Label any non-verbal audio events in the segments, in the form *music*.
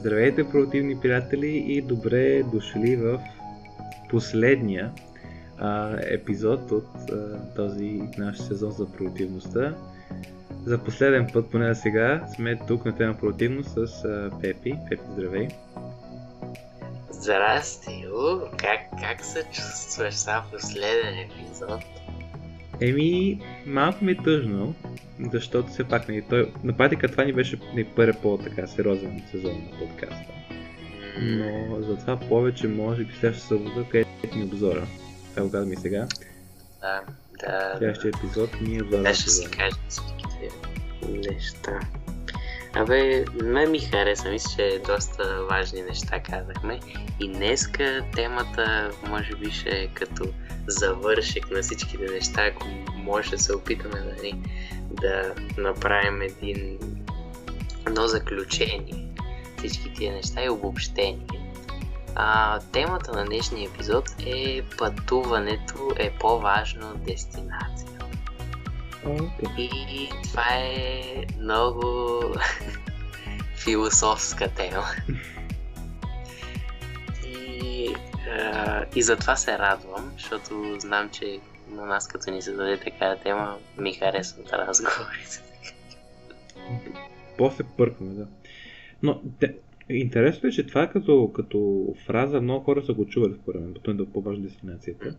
Здравейте, противни приятели и добре дошли в последния а, епизод от а, този наш сезон за продуктивността. За последен път, поне сега, сме тук на тема продуктивност с а, Пепи. Пепи, здравей! Здрасти, у, как, как се чувстваш сега последен епизод? Еми, малко ми е тъжно, защото все пак нали, той, на практика това ни беше ни първи по-така сериозен сезон на подкаста. Но затова повече може би следващата събота, където ни обзора. Това го казвам и сега. Да, да. Следващия епизод ни е. Да, ще си кажа всичките неща. Абе, мен ми хареса, мисля, че доста важни неща казахме. И днеска темата може би ще е като завършек на всичките неща, ако може да се опитаме нали, да направим един едно заключение. Всички тия неща и обобщение. А, темата на днешния епизод е пътуването е по-важно от дестинация. И това е много *laughs* философска тема. И, а, и затова се радвам, защото знам, че на нас като ни се даде такава тема, ми харесват разговорите. После пъркаме, да. Но те, интересно е, че това е като, като фраза много хора са го чували според мен, пътуването е по-важна дестинацията.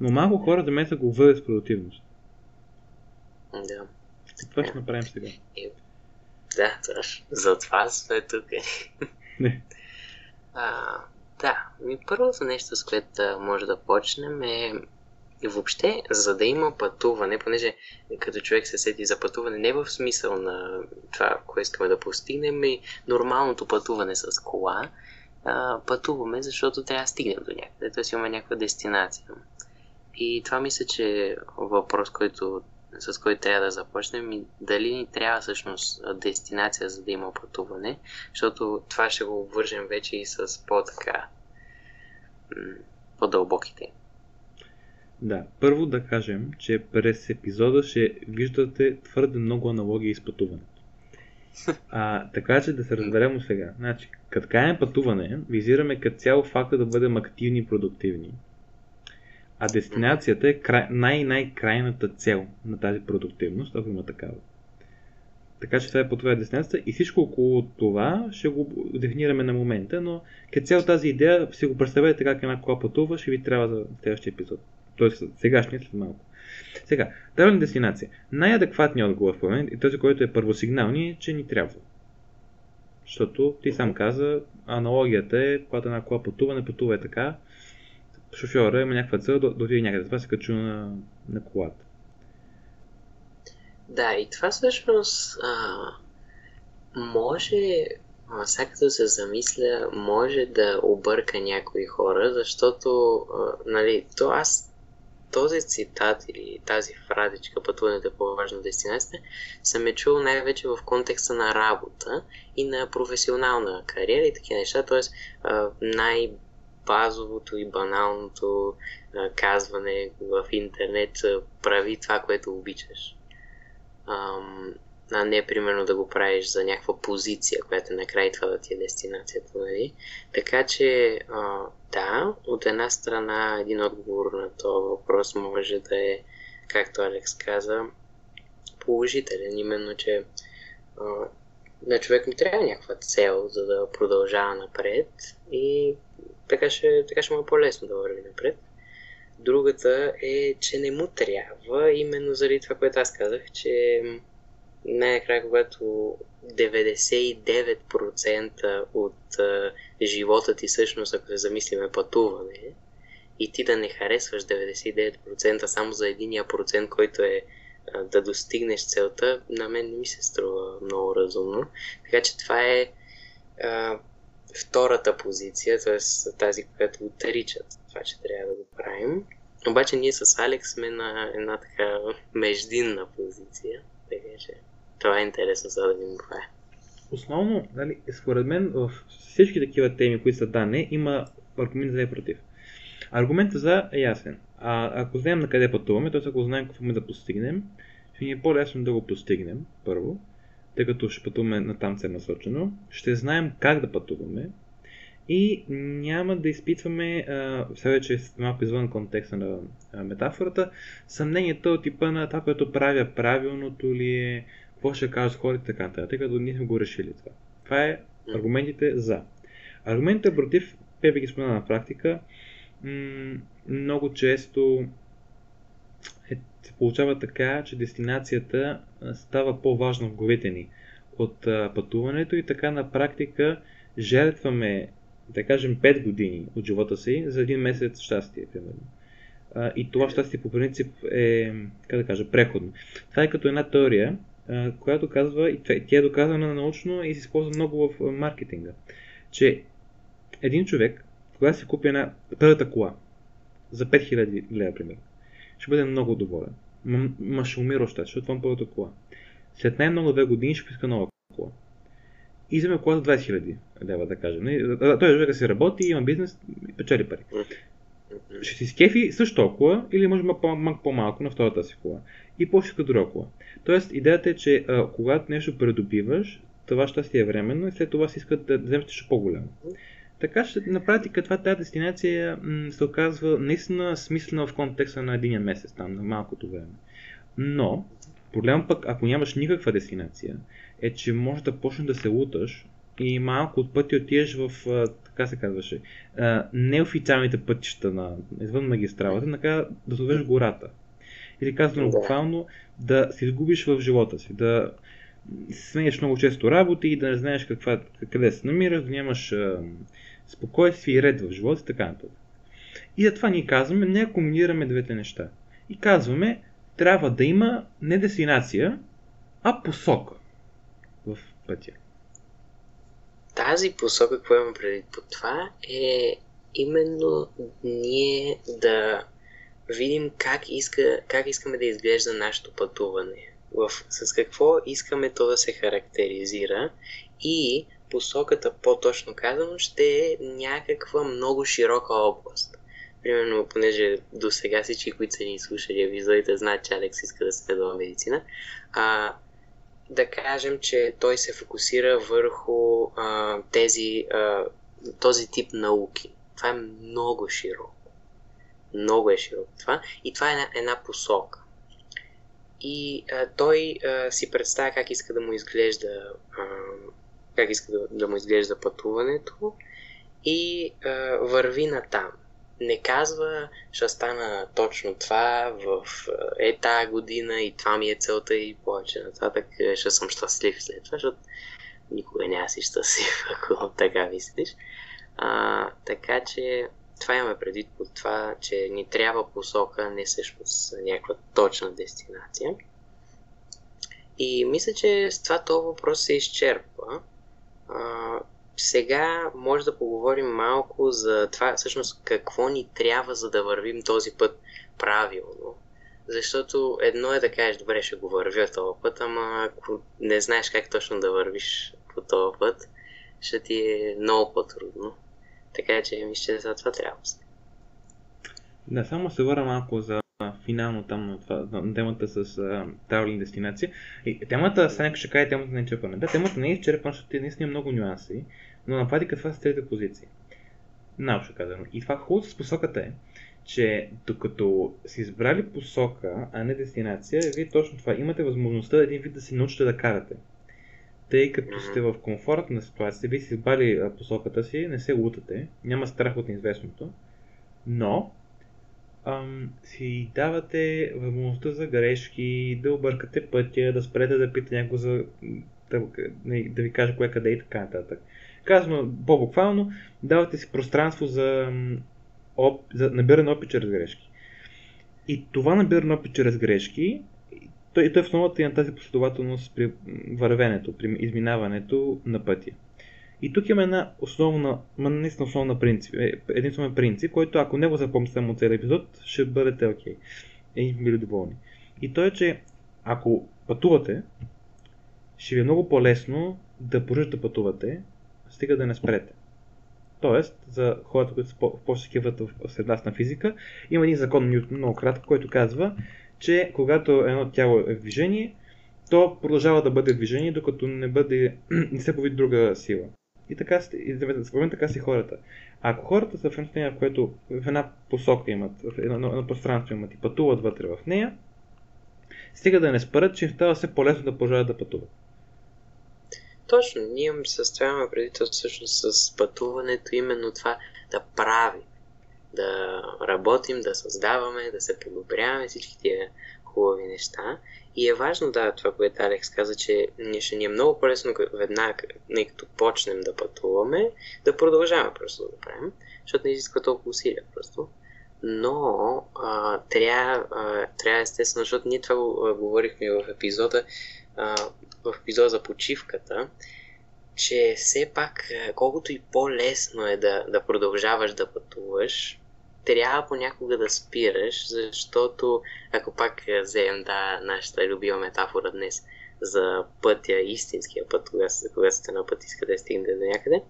Но малко хора за мен са го въде с продуктивност. Да. Това ще направим сега. И, да, точно. Затова сме тук. Не. А, да, ми първото нещо, с което може да почнем е и въобще, за да има пътуване, понеже като човек се сети за пътуване, не в смисъл на това, което искаме да постигнем, и нормалното пътуване с кола, а, пътуваме, защото трябва да стигнем до някъде, т.е. имаме някаква дестинация. И това мисля, че е въпрос, който, с който трябва да започнем и дали ни трябва всъщност дестинация, за да има пътуване, защото това ще го вържем вече и с по-така по-дълбоките Да, първо да кажем, че през епизода ще виждате твърде много аналогии с пътуването. А, така че да се разберем сега. Значи, като пътуване, визираме като цяло факта да бъдем активни и продуктивни. А дестинацията е край, най-най-крайната цел на тази продуктивност, ако има такава. Така че това е по това е дестинацията и всичко около това ще го дефинираме на момента, но като цяло тази идея си го представете как една кола пътува, ще ви трябва за следващия епизод. Тоест сегашния след малко. Сега, правилна дестинация. Най-адекватният отговор в момент и този, който е първосигнални, е, че ни трябва. Защото ти сам каза, аналогията е, когато една кола пътува, не пътува е така, шофьора има някаква цел да, да отиде някъде. Това се качва на, на колата. Да, и това всъщност а, може, сега като се замисля, може да обърка някои хора, защото, а, нали, то аз този цитат или тази фразичка пътуването е по-важна дестинация съм е чул най-вече в контекста на работа и на професионална кариера и такива неща, т.е. най- базовото и баналното а, казване в интернет прави това, което обичаш. А не примерно да го правиш за някаква позиция, която накрая това да ти е дестинацията. Нали? Така че, а, да, от една страна един отговор на този въпрос може да е, както Алекс каза, положителен, именно, че а, на човек му трябва някаква цел, за да продължава напред и така ще, така ще му е по-лесно да върви напред. Другата е, че не му трябва, именно заради това, което аз казах, че най-накрая, когато 99% от а, живота ти всъщност, ако се замислиме пътуване, и ти да не харесваш 99% само за единия процент, който е а, да достигнеш целта, на мен не ми се струва много разумно. Така че това е а, втората позиция, т.е. тази, която отричат това, че трябва да го правим. Обаче ние с Алекс сме на една така междинна позиция, така че това е интересно за да видим каква е. Основно, нали, според мен, в всички такива теми, които са да, има аргумент за и против. Аргументът за е ясен. А, ако знаем на къде пътуваме, т.е. ако знаем какво да постигнем, ще ни е по-лесно да го постигнем, първо. Тъй като ще пътуваме на там насочено. Ще знаем как да пътуваме и няма да изпитваме, все вече малко извън контекста на метафората, съмнението от типа на това, което правя правилното ли е, какво ще кажат хората така нататък, тъй като ние сме го решили това. Това е аргументите за. Аргументите против, Пепе ги спомена на практика, много често се получава така, че дестинацията става по-важна в главите ни от пътуването и така на практика жертваме, да кажем, 5 години от живота си за един месец щастие, примерно. И това щастие по принцип е, как да кажа, преходно. Това е като една теория, която казва, и тя е доказана научно и се използва много в маркетинга, че един човек, когато си купи една първата кола за 5000 лева, примерно, ще бъде много доволен. Ма ще умира още, защото това е първата кола. След най-много две години ще поиска нова кола. И вземе кола за 20 000 лева, да кажем. Той човека си работи, има бизнес печели пари. Ще си скефи също толкова или може малко по-малко на втората си кола. И по-ще друга кола. Тоест, идеята е, че а, когато нещо предобиваш, това щастие е временно и след това си искат да вземеш нещо по-голямо. Така че на практика това тази дестинация м- се оказва наистина смислена в контекста на един месец, там, на малкото време. Но, проблема пък, ако нямаш никаква дестинация, е, че може да почнеш да се луташ и малко от пъти отидеш в, така се казваше, неофициалните пътища на извън магистралата, накрая да се гората. Или казано буквално да се изгубиш в живота си, да сменяш много често работи и да не знаеш каква, къде се намираш, да нямаш спокойствие и ред в живота и така нататък. И затова ние казваме, не комбинираме двете неща. И казваме, трябва да има не дестинация, а посока в пътя. Тази посока, какво имам преди по това, е именно ние да видим как, иска, как искаме да изглежда нашето пътуване. В, с какво искаме то да се характеризира и посоката, по-точно казано, ще е някаква много широка област. Примерно, понеже до сега всички, които са ни слушали епизодите, знаят, че Алекс иска да следва медицина, а, да кажем, че той се фокусира върху а, тези, а, този тип науки. Това е много широко. Много е широко това. И това е една, една посока. И а, той а, си представя как иска да му изглежда а, как иска да, да му изглежда пътуването и а, върви на там. Не казва, ще стана точно това в е тази година и това ми е целта и повече нататък ще съм щастлив след това, защото никога няма си щастлив, *laughs* ако така мислиш. А, така че това имаме предвид под това, че ни трябва посока, не всъщност някаква точна дестинация. И мисля, че с това този въпрос се изчерпва. Сега може да поговорим малко за това, всъщност какво ни трябва, за да вървим този път правилно. Защото едно е да кажеш, добре, ще го вървя този път, ама ако не знаеш как точно да вървиш по този път, ще ти е много по-трудно. Така че мисля, че за това трябва. Да, само се върна малко за финално там на, това, на темата с травлин дестинация. И темата, сега ще кажа темата не е изчерпана. Да, темата не е изчерпана, защото наистина много нюанси, но на практика това са трите позиции. Наобщо казано. И това хубавото с посоката е, че докато си избрали посока, а не дестинация, вие точно това имате възможността един вид да си научите да карате. Тъй като сте в комфортна ситуация, вие си избрали посоката си, не се лутате, няма страх от неизвестното, но ам, си давате възможността за грешки, да объркате пътя, да спрете да питате някого за да, да ви каже кое къде и така нататък. Казвам по-буквално, давате си пространство за, оп, за набиране опит чрез грешки. И това набиране опит чрез грешки, той, той е основата и на тази последователност при вървенето, при изминаването на пътя. И тук има една основна, наистина основна принцип, е, един основен принцип, който ако не го запомните само целият епизод, ще бъдете окей. Okay. И били доволни. И то е, че ако пътувате, ще ви е много по-лесно да продължите да пътувате, стига да не спрете. Тоест, за хората, които са по-ще в средата физика, има един закон Ньютон, много кратко, който казва, че когато едно тяло е в движение, то продължава да бъде движение, докато не, бъде, *clears throat* не се появи друга сила. И така, и според мен така си хората. А ако хората са в едно в което в една посока имат, в едно, едно пространство имат и пътуват вътре в нея, стига да не спарат, че им става все по-лесно да продължават да пътуват. Точно, ние съставяме преди това всъщност с пътуването именно това да прави, да работим, да създаваме, да се подобряваме всички тия хубави неща. И е важно, да, това, което Алекс каза, че ние ще ни е много по-лесно веднага, не като почнем да пътуваме, да продължаваме просто да правим, защото не изисква толкова усилия просто. Но а, трябва, а, трябва естествено, защото ние това го говорихме в епизода, а, в епизода за почивката, че все пак, колкото и по-лесно е да, да продължаваш да пътуваш, трябва понякога да спираш, защото ако пак вземем да, нашата любима метафора днес за пътя, истинския път, когато сте на път искате да стигнете до някъде,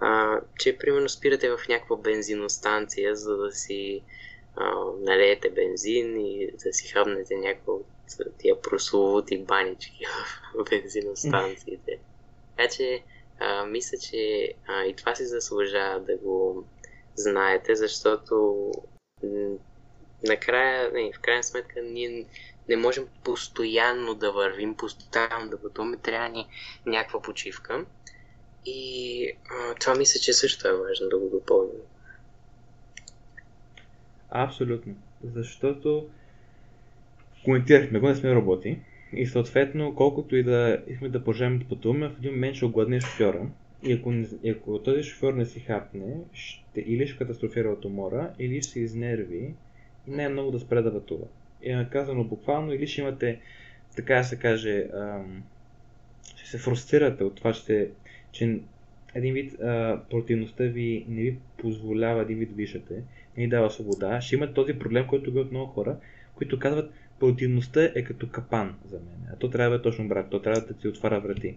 а, че примерно спирате в някаква бензиностанция, за да си а, налеете бензин и да си хъбнете някаква от тия прословути банички *laughs* в бензиностанциите. Така че а, мисля, че а, и това си заслужава да го знаете, защото накрая, не, в крайна сметка, ние не можем постоянно да вървим, постоянно да пътуваме, трябва ни някаква почивка. И а, това мисля, че също е важно да го допълним. Абсолютно. Защото коментирахме го, не сме роботи. И съответно, колкото и да искаме да продължаваме да пътуваме, в един момент ще огладне шофьора. И ако, ако този шофьор не си хапне, ще, или ще катастрофира от умора, или ще се изнерви и е много да спре да пътува. Е казано буквално, или ще имате, така да се каже, ам, ще се фрустрирате от това, че, че един вид а, противността ви не ви позволява един вид виждате, не ви дава свобода. Ще имате този проблем, който го от много хора, които казват, противността е като капан за мен. А то трябва да е точно брат, то трябва да ти отваря врати,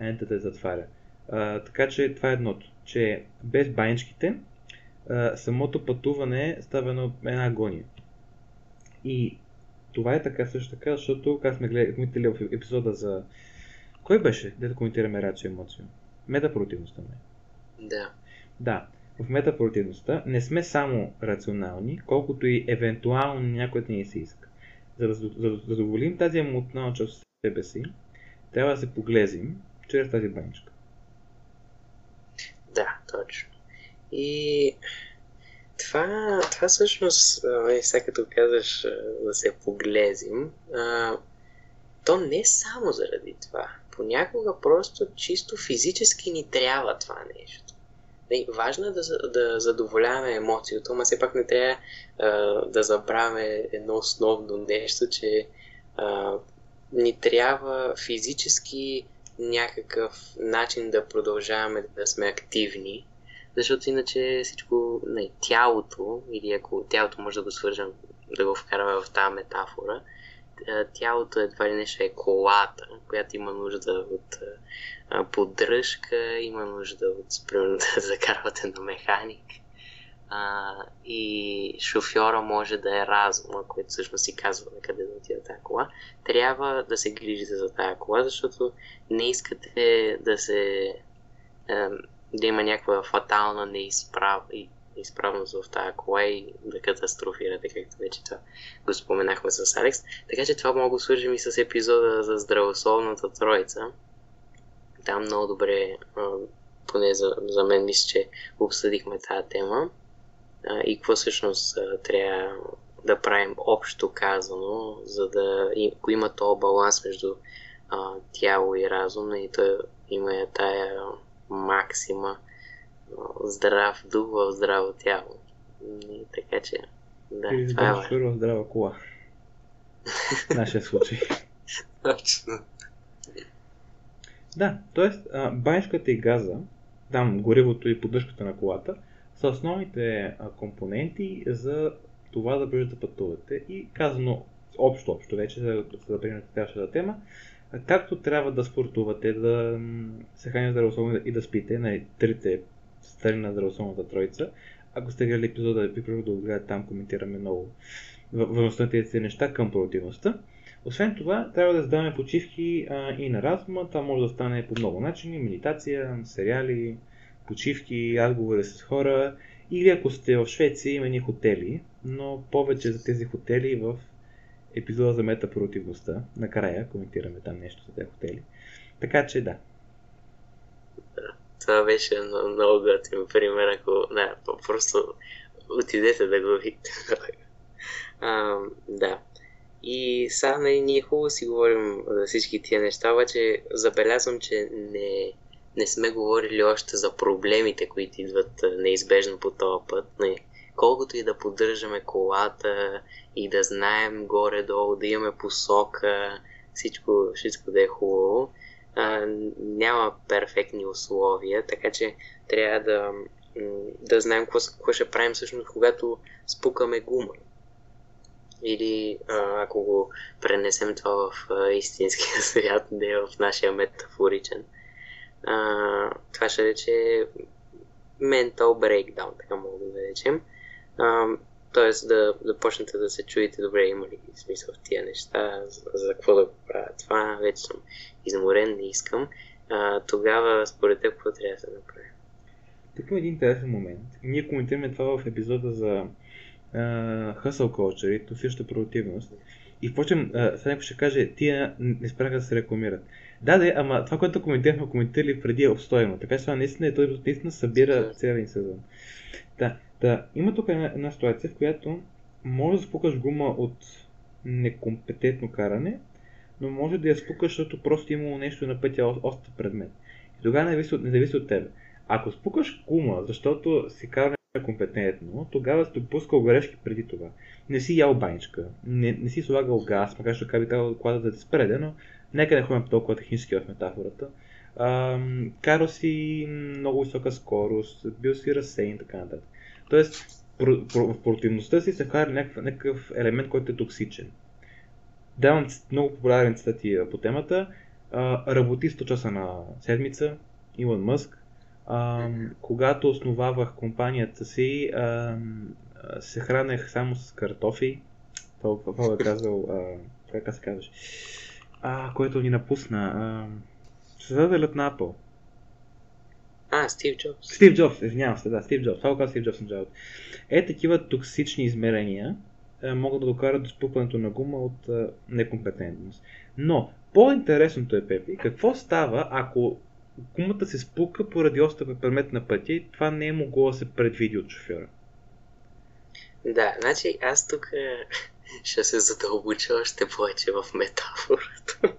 а не да те затваря. А, така че това е едното, че без баничките а, самото пътуване става едно, една агония. И това е така също така, защото как сме гледали в епизода за... Кой беше? Дето коментираме рацио емоцио. Метапротивността ме. Да. Да. В метапротивността не сме само рационални, колкото и евентуално някой да ни се иска. За да, за да задоволим тази емоционална част от себе си, трябва да се поглезим чрез тази баничка. Да, точно. И това, това всъщност, сега като казваш да се поглезим, то не е само заради това. Понякога просто чисто физически ни трябва това нещо. Важно е да, да задоволяваме емоцията, но все пак не трябва а, да забравяме едно основно нещо, че а, ни трябва физически някакъв начин да продължаваме да сме активни, защото иначе всичко, не, тялото, или ако тялото може да го свържем, да го вкараме в тази метафора, тялото едва ли нещо е колата, която има нужда от поддръжка, има нужда от, примерно, *laughs* да закарвате на механик. А, и шофьора може да е разума, който всъщност си казва на къде да отида тази кола. Трябва да се грижите за тази кола, защото не искате да се да има някаква фатална неизправ... неизправност в тази кола и да катастрофирате, както вече това го споменахме с Алекс. Така че това мога да свържим и с епизода за здравословната троица. Там много добре, поне за, за мен мисля, че обсъдихме тази тема а, и какво всъщност а, трябва да правим общо казано, за да ако има този баланс между а, тяло и разум, и то има тая максима здрав дух в здраво тяло. И така че, да, Или това е в здрава кола. В нашия случай. Точно. Да, т.е. баничката и газа, там горивото и поддръжката на колата, са основните компоненти за това да бъдете да пътувате. И казано общо, общо вече, за, за да приемете тази тема, както трябва да спортувате, да се храните здравословно и да спите, на трите страни на здравословната троица, ако сте гледали епизода, ви да го гледате там, коментираме много възможността тези неща към продуктивността. Освен това, трябва да задаваме почивки а, и на разума. Това може да стане по много начини. Медитация, сериали, почивки, разговори с хора. Или ако сте в Швеция, има ни хотели, но повече за тези хотели в епизода за метапротивността. Накрая коментираме там нещо за тези хотели. Така че да. Това беше много готин пример, ако... Да, просто отидете да го видите. *laughs* да. И сега нали, ние хубаво си говорим за всички тия неща, обаче забелязвам, че не, не сме говорили още за проблемите, които идват неизбежно по този път. Не, колкото и да поддържаме колата и да знаем горе-долу, да имаме посока, всичко, всичко да е хубаво, а, няма перфектни условия, така че трябва да, да знаем какво, какво ще правим всъщност, когато спукаме гума. Или а, ако го пренесем това в а, истинския *laughs* свят, не в нашия метафоричен. А, това ще рече mental breakdown, така мога да речем. Тоест да, да почнете да се чуете добре, има ли смисъл в тия неща, за, за какво да го правя това, вече съм изморен, не искам. А, тогава, според теб, какво трябва да се направи? Тук има един интересен момент. Ние коментираме това в епизода за uh, culture и също продуктивност. И впрочем, uh, сега някой ще каже, тия не спряха да се рекламират. Да, да, ама това, което коментирахме, коментирали преди е обстойно. Така че това наистина е, той наистина събира целия сезон. Да, да, има тук една, една ситуация, в която може да спукаш гума от некомпетентно каране, но може да я спукаш, защото просто имало нещо на пътя остър предмет. И тогава не зависи, от, не зависи от тебе. Ако спукаш гума, защото си кара некомпетентно, тогава си допускал грешки преди това. Не си ял баничка, не, не си слагал газ, макар че така би трябвало колата да те спреде, но нека не ходим толкова технически в метафората. карал си много висока скорост, бил си разсеян и така нататък. Тоест, в противността си се вкара някакъв, някакъв елемент, който е токсичен. Давам много популярен цитати по темата. А, работи 100 часа на седмица, Илон Мъск. А, когато основавах компанията си, а, се хранех само с картофи. Това, е *laughs* казал, а, как се казваш, а, който ни напусна. А, създателят на Apple. А, Стив Джобс. Стив Джобс, извинявам се, да, Стив Джобс. Това го казва Стив Джобс началото. Е, такива токсични измерения е, могат да докарат до спукването на гума от е, некомпетентност. Но, по-интересното е, Пепи, какво става, ако гумата се спука поради остъпен предмет на пътя и това не е могло да се предвиди от шофьора? Да, значи аз тук е, *laughs* ще се задълбоча още повече в метафората. *laughs*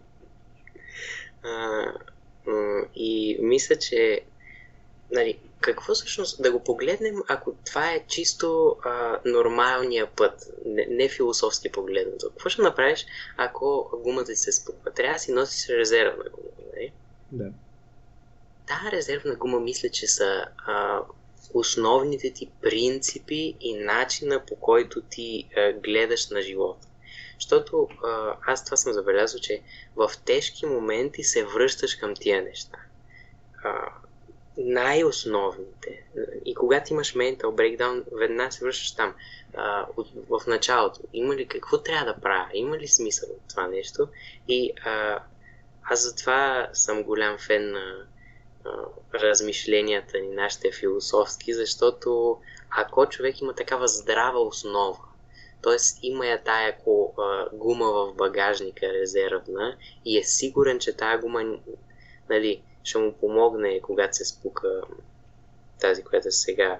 А, и мисля, че нали, какво всъщност да го погледнем, ако това е чисто а, нормалния път, не, не философски погледнато? Какво ще направиш, ако гумата ти се спуква? Трябва да си носиш резервна гума, нали? Да. Та резервна гума мисля, че са а, основните ти принципи и начина по който ти а, гледаш на живота. Защото а, аз това съм забелязал, че в тежки моменти се връщаш към тия неща. А, най-основните. И когато имаш mental breakdown, веднага се връщаш там. А, от, в началото. Има ли какво трябва да правя? Има ли смисъл от това нещо? И а, аз затова съм голям фен на размишленията ни, нашите философски, защото ако човек има такава здрава основа, т.е. има я тая ако, а, гума в багажника резервна и е сигурен, че тая гума нали, ще му помогне, когато се спука тази, която е сега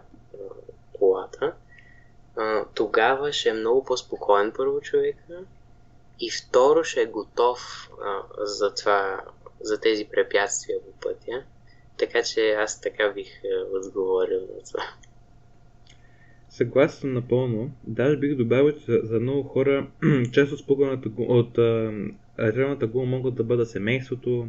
колата, тогава ще е много по-спокоен първо човека и второ ще е готов а, за това, за тези препятствия по пътя. Така че аз така бих отговорил на това. Съгласен съм напълно. Даже бих добавил, че за, за много хора *clears throat* част от от резервната гума могат да бъдат семейството,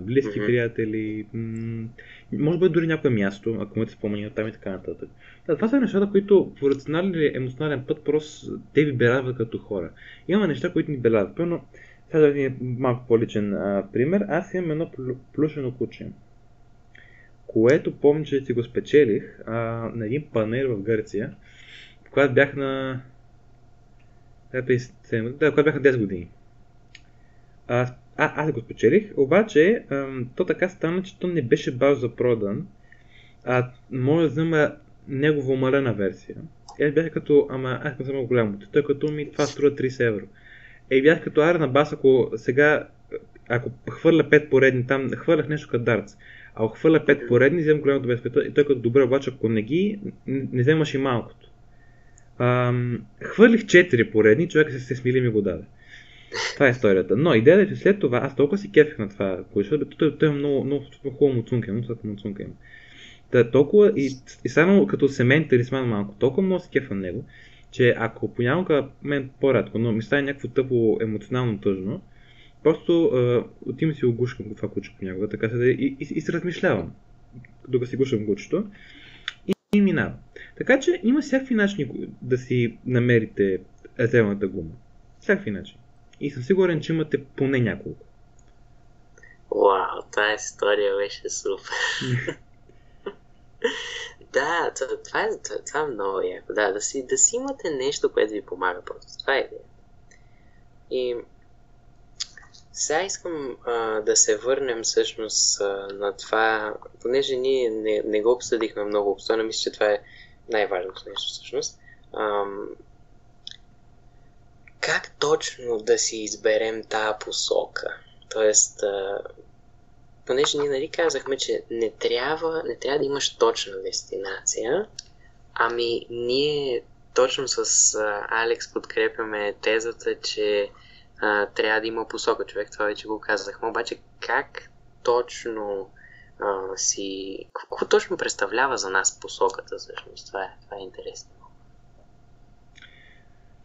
близки mm-hmm. приятели, м- може би дори някое място, ако имате спомени от там и така нататък. Да, това са нещата, които по рационален или емоционален път просто те ви белязват като хора. Има неща, които ни белязват. Пълно, сега да ви малко по-личен а, пример. Аз имам едно плюшено куче, което помня, че си го спечелих а, на един панер в Гърция, когато бях на... Да, когато бях на 10 години. А, а, аз го спечелих, обаче ам, то така стана, че то не беше баш за продан, а може да взема негова умалена версия. Аз бях като, ама аз съм много голям, тъй като ми това струва 30 евро. Е, бях като ара на бас, ако сега, ако хвърля 5 поредни там, хвърлях нещо като дартс. Ако хвърля 5 поредни, вземам голямото без и той като добре, обаче ако не ги, не вземаш и малкото. Ам, хвърлих 4 поредни, човек се, се смили ми го даде. Това е историята. Но идеята е, че след това, аз толкова си кефих на това количество, той, той е много, много, много хубаво муцунка, много сладка муцунка има. Та, толкова и, и само като семейен талисман малко, толкова много си кефа на него, че ако понякога, мен по-рядко, но ми стане някакво тъпо емоционално тъжно, просто отивам си огушкам това куче понякога, така се да и, и, и, се размишлявам, докато си гушам кучето и, и минава. Така че има всякакви начини да си намерите зелената гума. Всякакви начини. И съм сигурен, че имате поне няколко. Вау, тази история беше супер. *laughs* да, това е, това е много яко. Да, да си, да си имате нещо, което ви помага просто. Това е идея. И сега искам а, да се върнем всъщност а, на това, понеже ние не, не го обсъдихме много обстойно, мисля, че това е най-важното нещо всъщност. Ам, как точно да си изберем тази посока? Тоест, а, понеже ние нали казахме, че не трябва, не трябва да имаш точна дестинация, ами ние точно с а, Алекс подкрепяме тезата, че а, трябва да има посока човек, това вече го казахме, обаче как точно а, си... Какво точно представлява за нас посоката всъщност? Това е, това е интересно.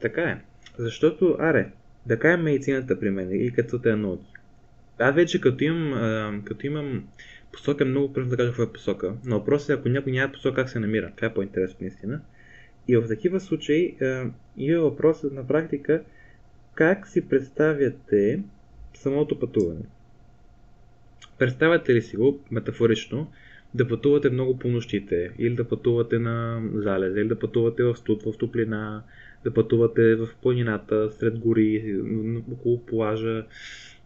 Така е. Защото, аре, да кажем медицината при мен и като те науки. Аз вече като имам, а, като имам посока, е много просто да кажа какво е посока. Но въпросът е, ако някой няма посока, как се намира. Това е по-интересно наистина. И в такива случаи а, има въпросът на практика как си представяте самото пътуване. Представяте ли си го метафорично да пътувате много по нощите, или да пътувате на залеза, или да пътувате в студ, в топлина, да пътувате в планината, сред гори, около плажа,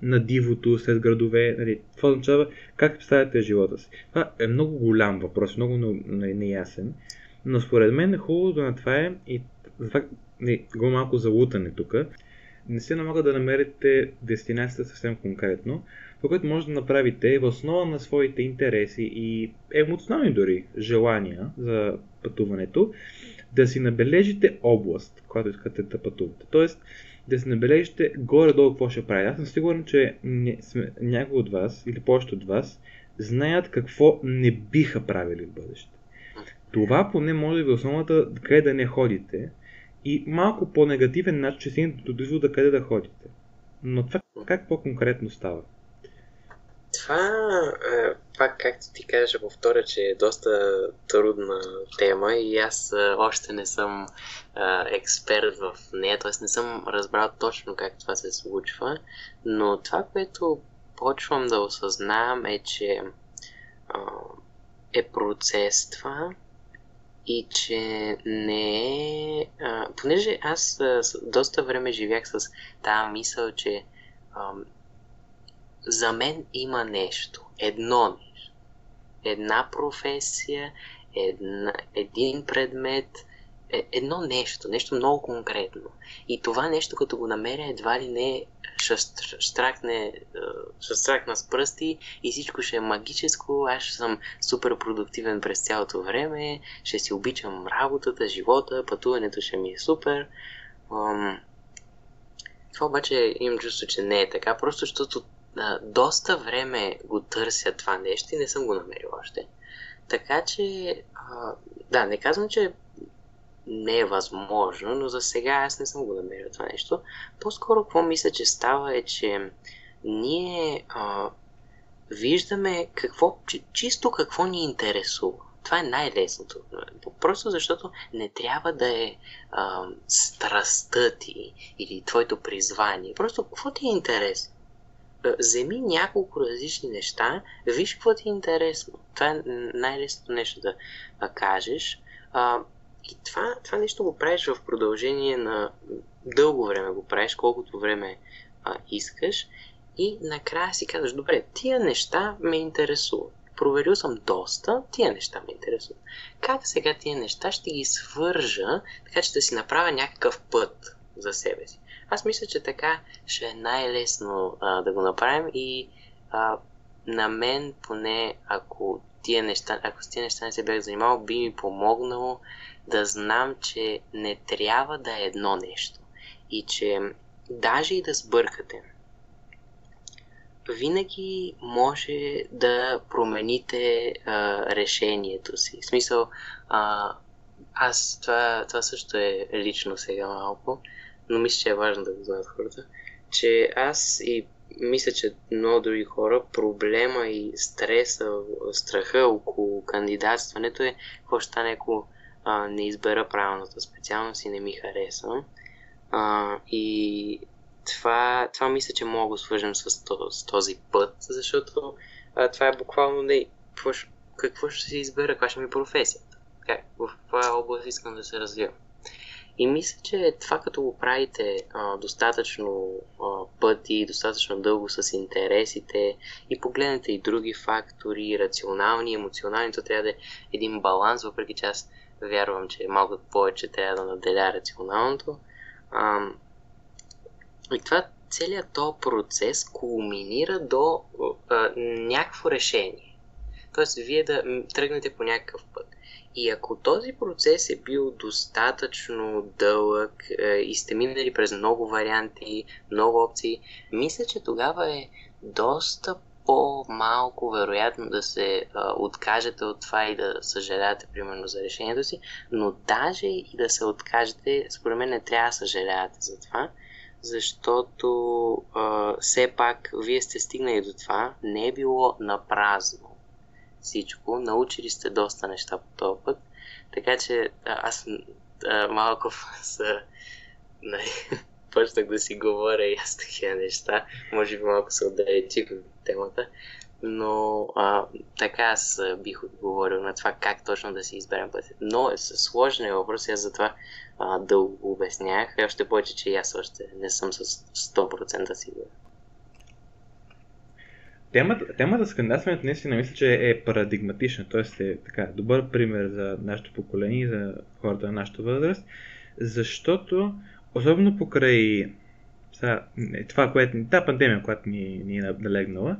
на дивото, сред градове. Нали, това означава как представяте живота си. Това е много голям въпрос, много неясен, но според мен е хубаво на това е и това не, го малко залутане тук. Не се налага да намерите дестинацията съвсем конкретно, това, което може да направите е в основа на своите интереси и емоционални дори желания за пътуването, да си набележите област, която искате да пътувате. Тоест, да си набележите горе-долу какво ще правите. Аз съм сигурен, че някои от вас или повечето от вас знаят какво не биха правили в бъдеще. Това поне може да ви е основата къде да не ходите и малко по-негативен начин, че си до да къде да ходите. Но това как по-конкретно става? Това, е, пак както ти кажа, повторя, че е доста трудна тема и аз е, още не съм е, експерт в нея, т.е. не съм разбрал точно как това се случва, но това, което почвам да осъзнавам е, че е процес това и че не е... понеже аз доста време живях с тази мисъл, че за мен има нещо, едно нещо. Една професия, една, един предмет, е, едно нещо, нещо много конкретно. И това нещо, като го намеря, едва ли не ще штракне, ще стракна с пръсти и всичко ще е магическо, аз ще съм супер продуктивен през цялото време, ще си обичам работата, живота, пътуването ще ми е супер. Това обаче имам чувство, че не е така, просто защото доста време го търся това нещо и не съм го намерил още. Така че, да, не казвам, че не е възможно, но за сега аз не съм го намерил това нещо. По-скоро какво мисля, че става е, че ние а, виждаме какво, чисто какво ни интересува. Това е най-лесното. Просто защото не трябва да е а, страстта ти или твоето призвание. Просто какво ти е интересно? вземи няколко различни неща, виж какво ти е интересно. Това е най-лесното нещо да, да кажеш. А, и това, това нещо го правиш в продължение на дълго време го правиш, колкото време а, искаш. и накрая си казваш, добре, тия неща ме интересуват. Проверил съм доста, тия неща ме интересуват. Как сега тия неща ще ги свържа, така че да си направя някакъв път за себе си? Аз мисля, че така ще е най-лесно а, да го направим и а, на мен поне, ако тия неща, ако с тия неща не се бях занимавал, би ми помогнало да знам, че не трябва да е едно нещо. И че даже и да сбъркате, винаги може да промените а, решението си. В смисъл, а, аз това, това също е лично сега малко, но мисля, че е важно да го знаят хората, че аз и мисля, че много други хора, проблема и стреса, страха около кандидатстването е какво ще стане, ако а, не избера правилната специалност и не ми хареса. А, и това, това мисля, че мога да свържем с, с този път, защото а, това е буквално не какво, какво ще си избера, каква ще ми е професията. Как, в каква област искам да се развивам. И мисля, че това като го правите а, достатъчно а, пъти, достатъчно дълго с интересите и погледнете и други фактори, рационални, емоционални, то трябва да е един баланс, въпреки че аз вярвам, че малко повече трябва да наделя рационалното. А, и това целият този процес кулминира до а, някакво решение. Тоест, вие да тръгнете по някакъв път. И ако този процес е бил достатъчно дълъг е, и сте минали през много варианти, много опции, мисля, че тогава е доста по-малко вероятно да се а, откажете от това и да съжалявате, примерно, за решението си, но даже и да се откажете, според мен не трябва да съжалявате за това, защото а, все пак вие сте стигнали до това, не е било на празно всичко, научили сте доста неща по този път, така че аз а, малко *laughs* с... Нали, *laughs* почнах да си говоря и аз такива неща, може би малко се отдалечих от темата, но а, така аз бих отговорил на това как точно да си изберем пътя. Но е сложен въпрос, аз затова а, дълго обяснях, и още повече, че аз още не съм с 100% сигурен. Темата, темата с кандидатстването наистина мисля, че е парадигматична, т.е. е така, добър пример за нашето поколение и за хората на нашата възраст, защото особено покрай сега, това, което, тази пандемия, която ни, ни е налегнала,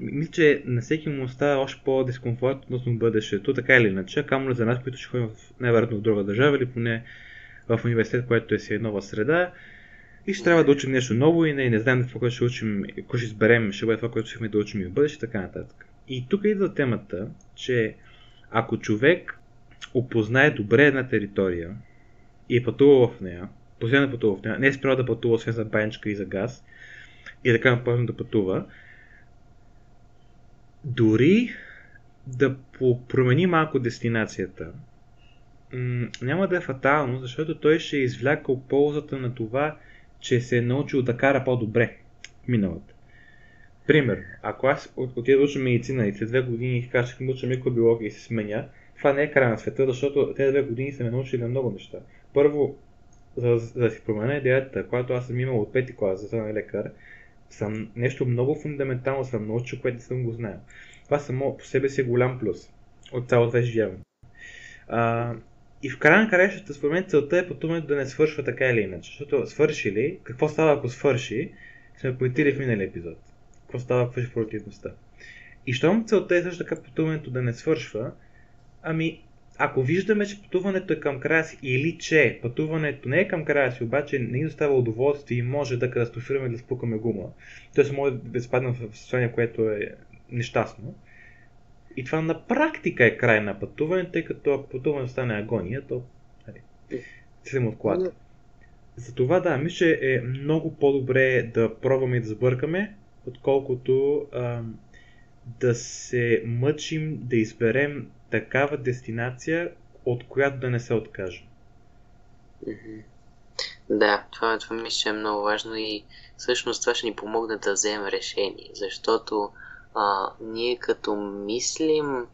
мисля, че на всеки му остава още по-дискомфорт относно бъдещето, така или иначе, камо за нас, които ще ходим в, най-вероятно в друга държава или поне в университет, което е си нова среда, и ще трябва да учим нещо ново и не, не знаем какво ще учим, какво ще изберем, ще бъде това, което ще да учим и в бъдеще, така нататък. И тук идва темата, че ако човек опознае добре една територия и е пътува в нея, постоянно пътува не е спрял да пътува освен за баничка и за газ, и така напълно да пътува, дори да промени малко дестинацията, няма да е фатално, защото той ще е извлякал ползата на това, че се е научил да кара по-добре миналата. Пример, ако аз отида да уча медицина и след две години кажа, че уча микробиология и се сменя, това не е край на света, защото тези две години са ме научили на много неща. Първо, за, за да си променя идеята, която аз съм имал от пети клас за да лекар, съм нещо много фундаментално съм научил, което не съм го знаел. Това само по себе си е голям плюс от цялото ежедневие. И в края на според мен, целта е пътуването да не свършва така или иначе. Защото свърши ли, какво става ако свърши, сме поетили в миналия епизод. Какво става ако свърши продуктивността. И щом целта е също така пътуването да не свършва, ами ако виждаме, че пътуването е към края си или че пътуването не е към края си, обаче не ни достава удоволствие и може да катастрофираме да спукаме гума, т.е. може да изпаднем в състояние, което е нещастно, и това на практика е край на пътуване, тъй като ако пътуването стане агония, то нали, се от колата. Затова да, мисля, че е много по-добре да пробваме и да сбъркаме, отколкото а, да се мъчим да изберем такава дестинация, от която да не се откажем. Да, това, това мисля, че е много важно и всъщност това ще ни помогне да вземем решение, защото а, ние като мислим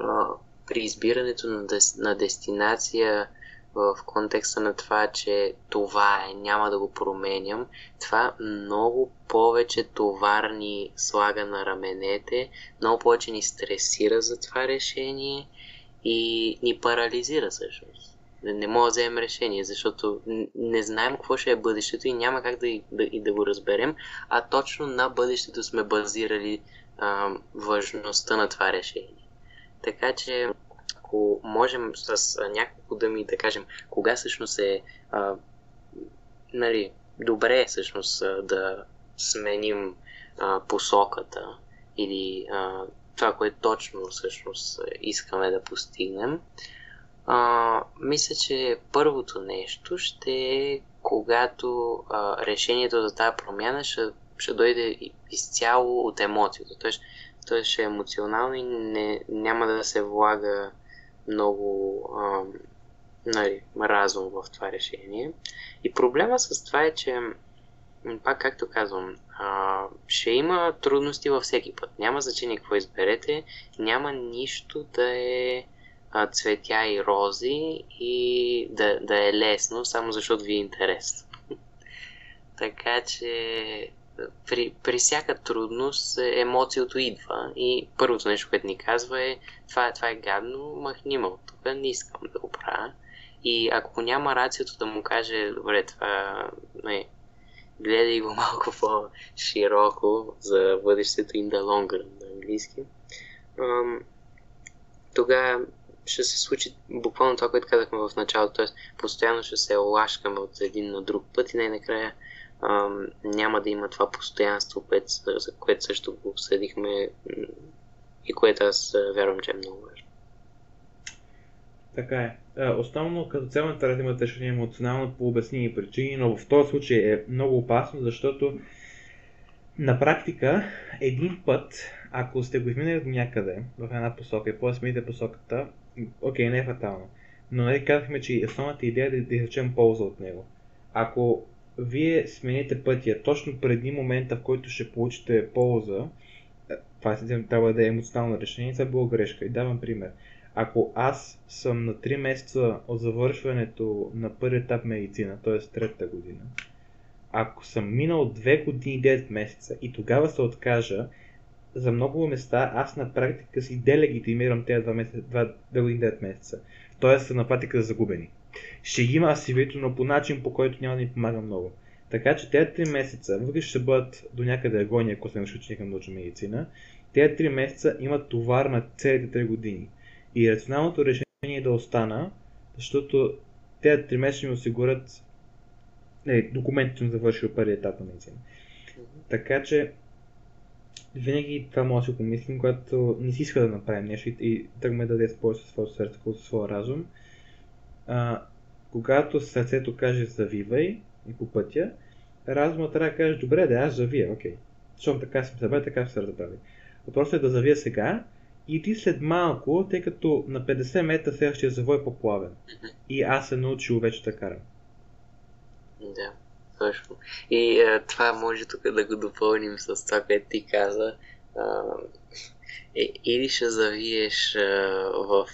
а, при избирането на, дес, на дестинация в контекста на това, че това е, няма да го променям, това много повече товар ни слага на раменете, много повече ни стресира за това решение и ни парализира всъщност. Не, мога да вземем решение, защото не знаем какво ще е бъдещето и няма как да, да, и да го разберем, а точно на бъдещето сме базирали а, важността на това решение. Така че ако можем с няколко думи да кажем кога всъщност е а, нали, добре всъщност а, да сменим а, посоката или а, това, което точно всъщност искаме да постигнем, а, мисля, че първото нещо ще е когато а, решението за тази промяна ще, ще дойде изцяло от емоцията. Тоест, той ще е емоционално и не, няма да се влага много а, нали, разум в това решение. И проблема с това е, че пак както казвам, а, ще има трудности във всеки път. Няма значение какво изберете, няма нищо да е а, цветя и рози и да, да е лесно, само защото ви е интересно. *laughs* така че при, при всяка трудност емоцията идва и първото нещо, което ни казва е това, това е гадно, махни ме от тук, не искам да го правя. И ако няма рацията да му каже, добре, това не, гледай го *laughs* малко по-широко за бъдещето in the long run на английски, тогава ще се случи буквално това, което казахме в началото, т.е. постоянно ще се лашкаме от един на друг път и най-накрая ам, няма да има това постоянство, което, за което също го обсъдихме и което аз вярвам, че е много важно. Така е. Основно като цяло трябва да решение емоционално по обясними причини, но в този случай е много опасно, защото на практика един път, ако сте го изминали до някъде в една посока и после смените посоката, окей, не е фатално. Но нали казахме, че основната идея е да изречем полза от него. Ако вие смените пътя точно преди момента, в който ще получите полза, е, това трябва да е емоционално решение, това е било грешка. И давам пример. Ако аз съм на 3 месеца от завършването на първи етап медицина, т.е. третата година, ако съм минал 2 години и 9 месеца и тогава се откажа, за много места аз на практика си делегитимирам тези 2, месеца, 2, 2 години 9 месеца. Тоест на практика загубени. Ще ги има асивито, но по начин, по който няма да ни помага много. Така че тези 3 месеца, въпреки ще бъдат до някъде агония, ако се реши към научна медицина, тези 3 месеца имат товар на целите 3 години. И рационалното решение е да остана, защото тези 3 месеца ми осигурят не, документите съм завършил първи етап на медицина. Така че винаги това може да си помислим, когато не си иска да направим нещо и тръгваме да даде спор със своето сърце, със своя разум. А, когато сърцето каже завивай и по пътя, разумът трябва да каже добре, да аз завия, окей. Защото така съм забравил, така ще се разбрави. Въпросът е да завия сега и ти след малко, тъй като на 50 метра следващия завой е по-плавен. И аз се научил вече да карам. Да, точно. И а, това може тук да го допълним с това, което ти каза. А, е, или ще завиеш в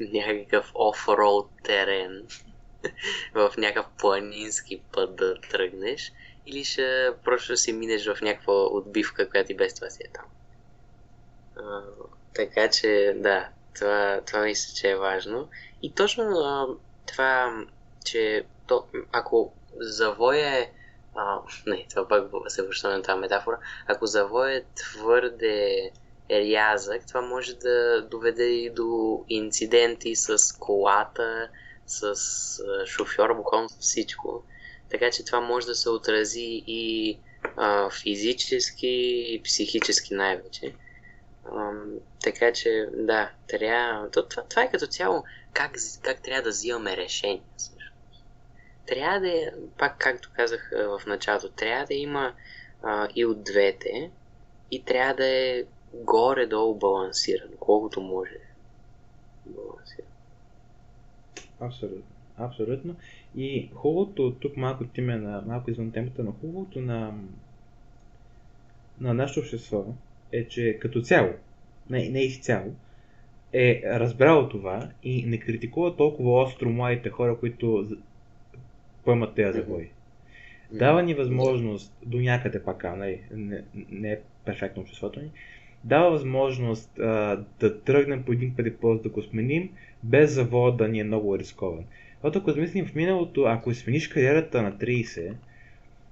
някакъв оффроуд терен, *laughs* в някакъв планински път да тръгнеш, или ще просто си минеш в някаква отбивка, която и без това си е там. А, така че, да, това, това мисля, че е важно. И точно а, това, че то, ако завоя е... А, *laughs* не, това пак се връщаме на тази метафора. Ако завоя е твърде рязък, това може да доведе и до инциденти с колата, с шофьора, буквално всичко. Така че това може да се отрази и а, физически, и психически най-вече. Така че, да, трябва. Това, това е като цяло как, как трябва да взимаме решения трябва да е, пак както казах в началото, трябва да има а, и от двете и трябва да е горе-долу балансиран, колкото може. Балансиран. Абсолютно. Абсолютно. И хубавото, тук малко тиме на малко извън темата, но хубавото на, на нашето общество е, че като цяло, не, не изцяло, е разбрал това и не критикува толкова остро младите хора, които поемат тези завои. Дава ни възможност до някъде пак, а, нали, не, не е перфектно обществото ни, дава възможност а, да тръгнем по един предпост да го сменим, без завода да ни е много рискован. Защото ако измислим в миналото, ако смениш кариерата на 30,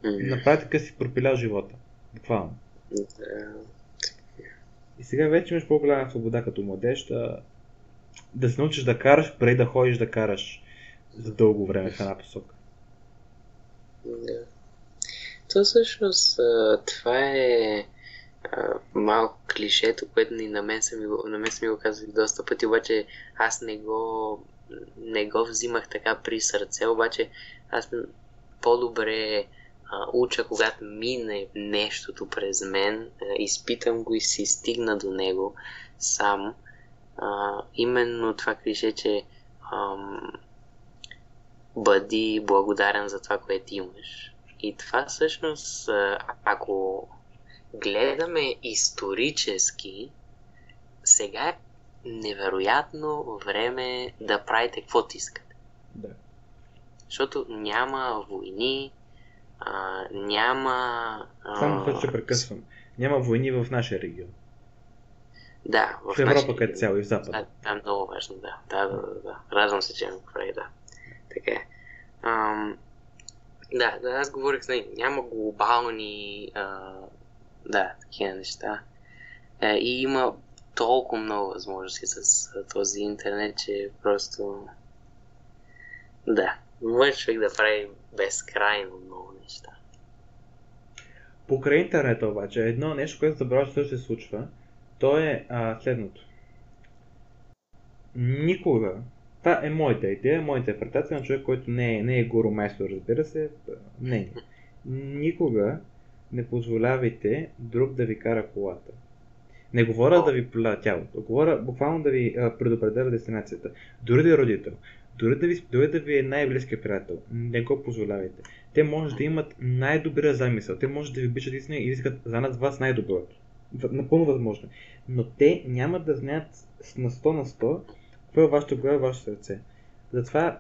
М, на практика си пропилял живота. Буквално. И сега вече имаш по-голяма свобода като младеж да, да се научиш да караш, преди да ходиш да караш за дълго време в една посока. Да. То всъщност това е малко клишето, което и на мен са ми, на мен са го казали доста пъти, обаче аз не го, не го взимах така при сърце, обаче аз по-добре а, уча, когато мине нещото през мен, а, изпитам го и си стигна до него сам. А, именно това клише, че ам, бъди благодарен за това, което имаш. И това всъщност, ако гледаме исторически, сега е невероятно време да правите каквото искате. Да. Защото няма войни, а, няма... А, Само това ще прекъсвам. Няма войни в нашия регион. Да, в, В Европа като цяло и в Това, Запада. това е много важно, да. Да, да, да. да. Радвам се, че ме прави, да. Така е. Ам, да, да, аз говорих с него. Няма глобални, а, да, такива неща. Е, и има толкова много възможности с този интернет, че просто... Да, може човек да прави безкрайно много неща. Покрай интернета обаче, едно нещо, което забравяш също се случва, то е а, следното. Никога, това е моята идея, моята интерпретация на човек, който не е, не е гуру-майстор, разбира се, не е. Никога не позволявайте друг да ви кара колата. Не говоря да ви плюя тялото, говоря буквално да ви а, предопределя дестинацията. Дори да е родител, дори да ви, дори да ви е най-близкият приятел, не го позволявайте. Те може да имат най-добрия замисъл, те може да ви обичат истина и искат за над вас най-доброто. Напълно възможно. Но те няма да знаят на 100 на 100 какво е вашето и вашето сърце. Затова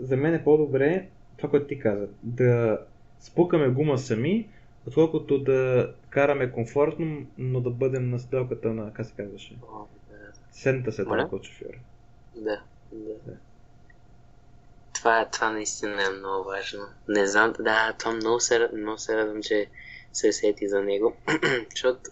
за мен е по-добре това, което ти каза, да спукаме гума сами, отколкото да караме комфортно, но да бъдем на седалката на, как се казваше, О, да. седната седалка от шофьора. Да, да. Да. Това, това наистина е много важно. Не знам, да, това много се, много се радвам, че се сети за него. *clears throat* Защото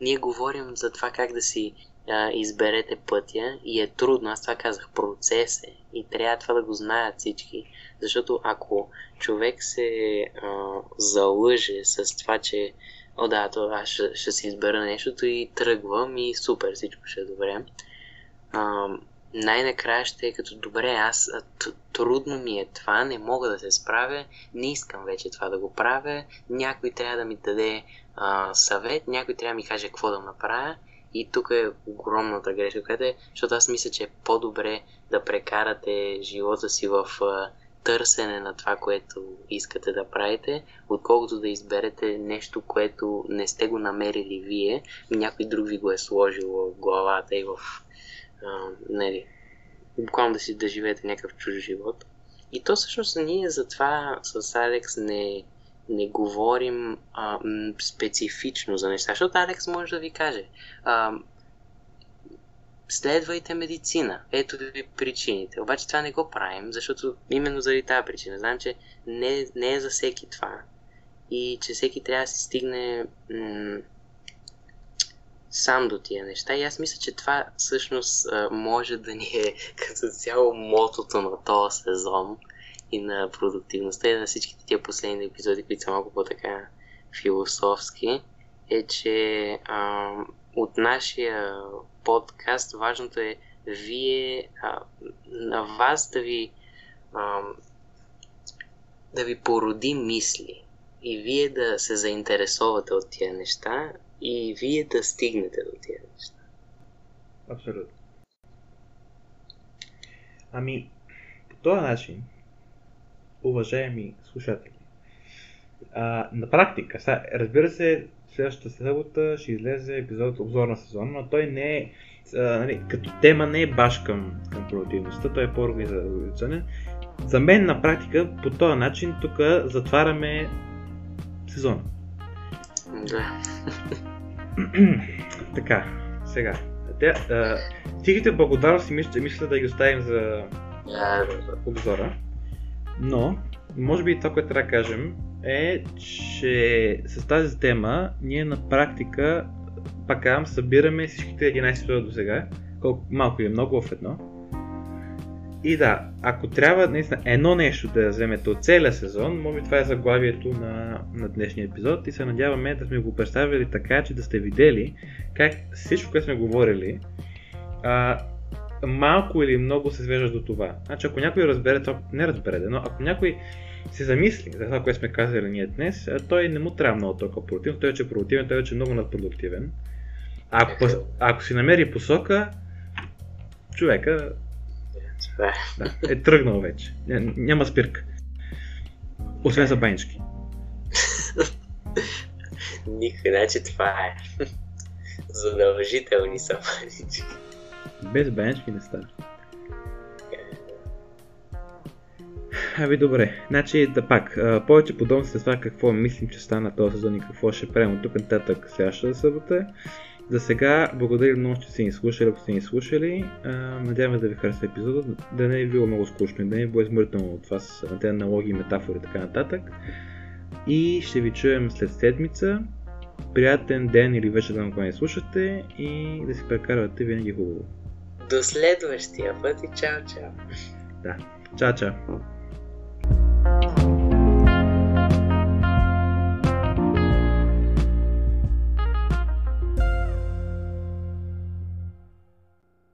ние говорим за това как да си а, изберете пътя и е трудно. Аз това казах, процес е. И трябва това да го знаят всички. Защото ако човек се а, залъже с това, че о да, то аз ще, ще си избера нещото и тръгвам и супер, всичко ще е добре. А, най-накрая ще е като добре, аз т- трудно ми е това, не мога да се справя, не искам вече това да го правя, някой трябва да ми даде а, съвет, някой трябва да ми каже какво да направя и тук е огромната грешка, която е, защото аз мисля, че е по-добре да прекарате живота си в а, търсене на това, което искате да правите, отколкото да изберете нещо, което не сте го намерили вие, някой друг ви го е сложил в главата и в а, нали, буквално да си да живеете някакъв чуж живот. И то всъщност ние затова с Алекс не, не говорим а, специфично за неща, защото Алекс може да ви каже а, следвайте медицина, ето ви причините. Обаче това не го правим, защото именно заради тази причина. Знам, че не, не е за всеки това и че всеки трябва да си стигне м- сам до тия неща. И аз мисля, че това всъщност може да ни е *laughs* като цяло мотото на този сезон и на продуктивността и на всичките тия последни епизоди, които са малко по-така философски, е, че а, от нашия подкаст важното е вие, а, на вас да ви а, да ви породи мисли и вие да се заинтересовате от тия неща и вие да стигнете до тия неща. Абсолютно. Ами, по този начин, уважаеми слушатели, а, на практика, сега, разбира се, следващата събота ще излезе епизод обзор на сезона, но той не е а, нали, като тема не е баш към, към продуктивността, той е по-организационен. За мен на практика по този начин тук затваряме сезона. Да. *clears throat* така, сега. Те, а, тихите благодарности мисля, мисля да ги оставим за обзора. Но, може би това, което трябва да кажем е, че с тази тема ние на практика, пак казвам, събираме всичките 11 епизода до сега, колко малко или много в едно. И да, ако трябва наистина едно нещо да вземете от целия сезон, може би това е заглавието на, на днешния епизод и се надяваме да сме го представили така, че да сте видели как всичко, което сме говорили, а, малко или много се свежда до това. Значи ако някой разбере това, не разбере, но ако някой се замисли за това, което сме казали ние днес, той не му трябва много толкова продуктивен, той вече е продуктивен, той вече е много надпродуктивен. Ако, ако си намери посока, човека е. да, е тръгнал вече. Ня- Няма спирка. Освен за банички. *laughs* Никой, значи това е. *laughs* Задължителни са манички. Без банички не става. Аби добре, значи да пак, а, повече подробности за това какво мислим, че стана този сезон и какво ще правим от тук нататък следващата събота. За сега, благодаря много, че сте ни слушали, ако сте ни слушали. А, надяваме да ви хареса епизода, да не е било много скучно и да не е било измъртано от вас на тези аналогии, метафори и така нататък. И ще ви чуем след седмица. Приятен ден или вечер да го не слушате и да си прекарвате винаги хубаво. До следващия път и чао, чао. Да. Чао, чао.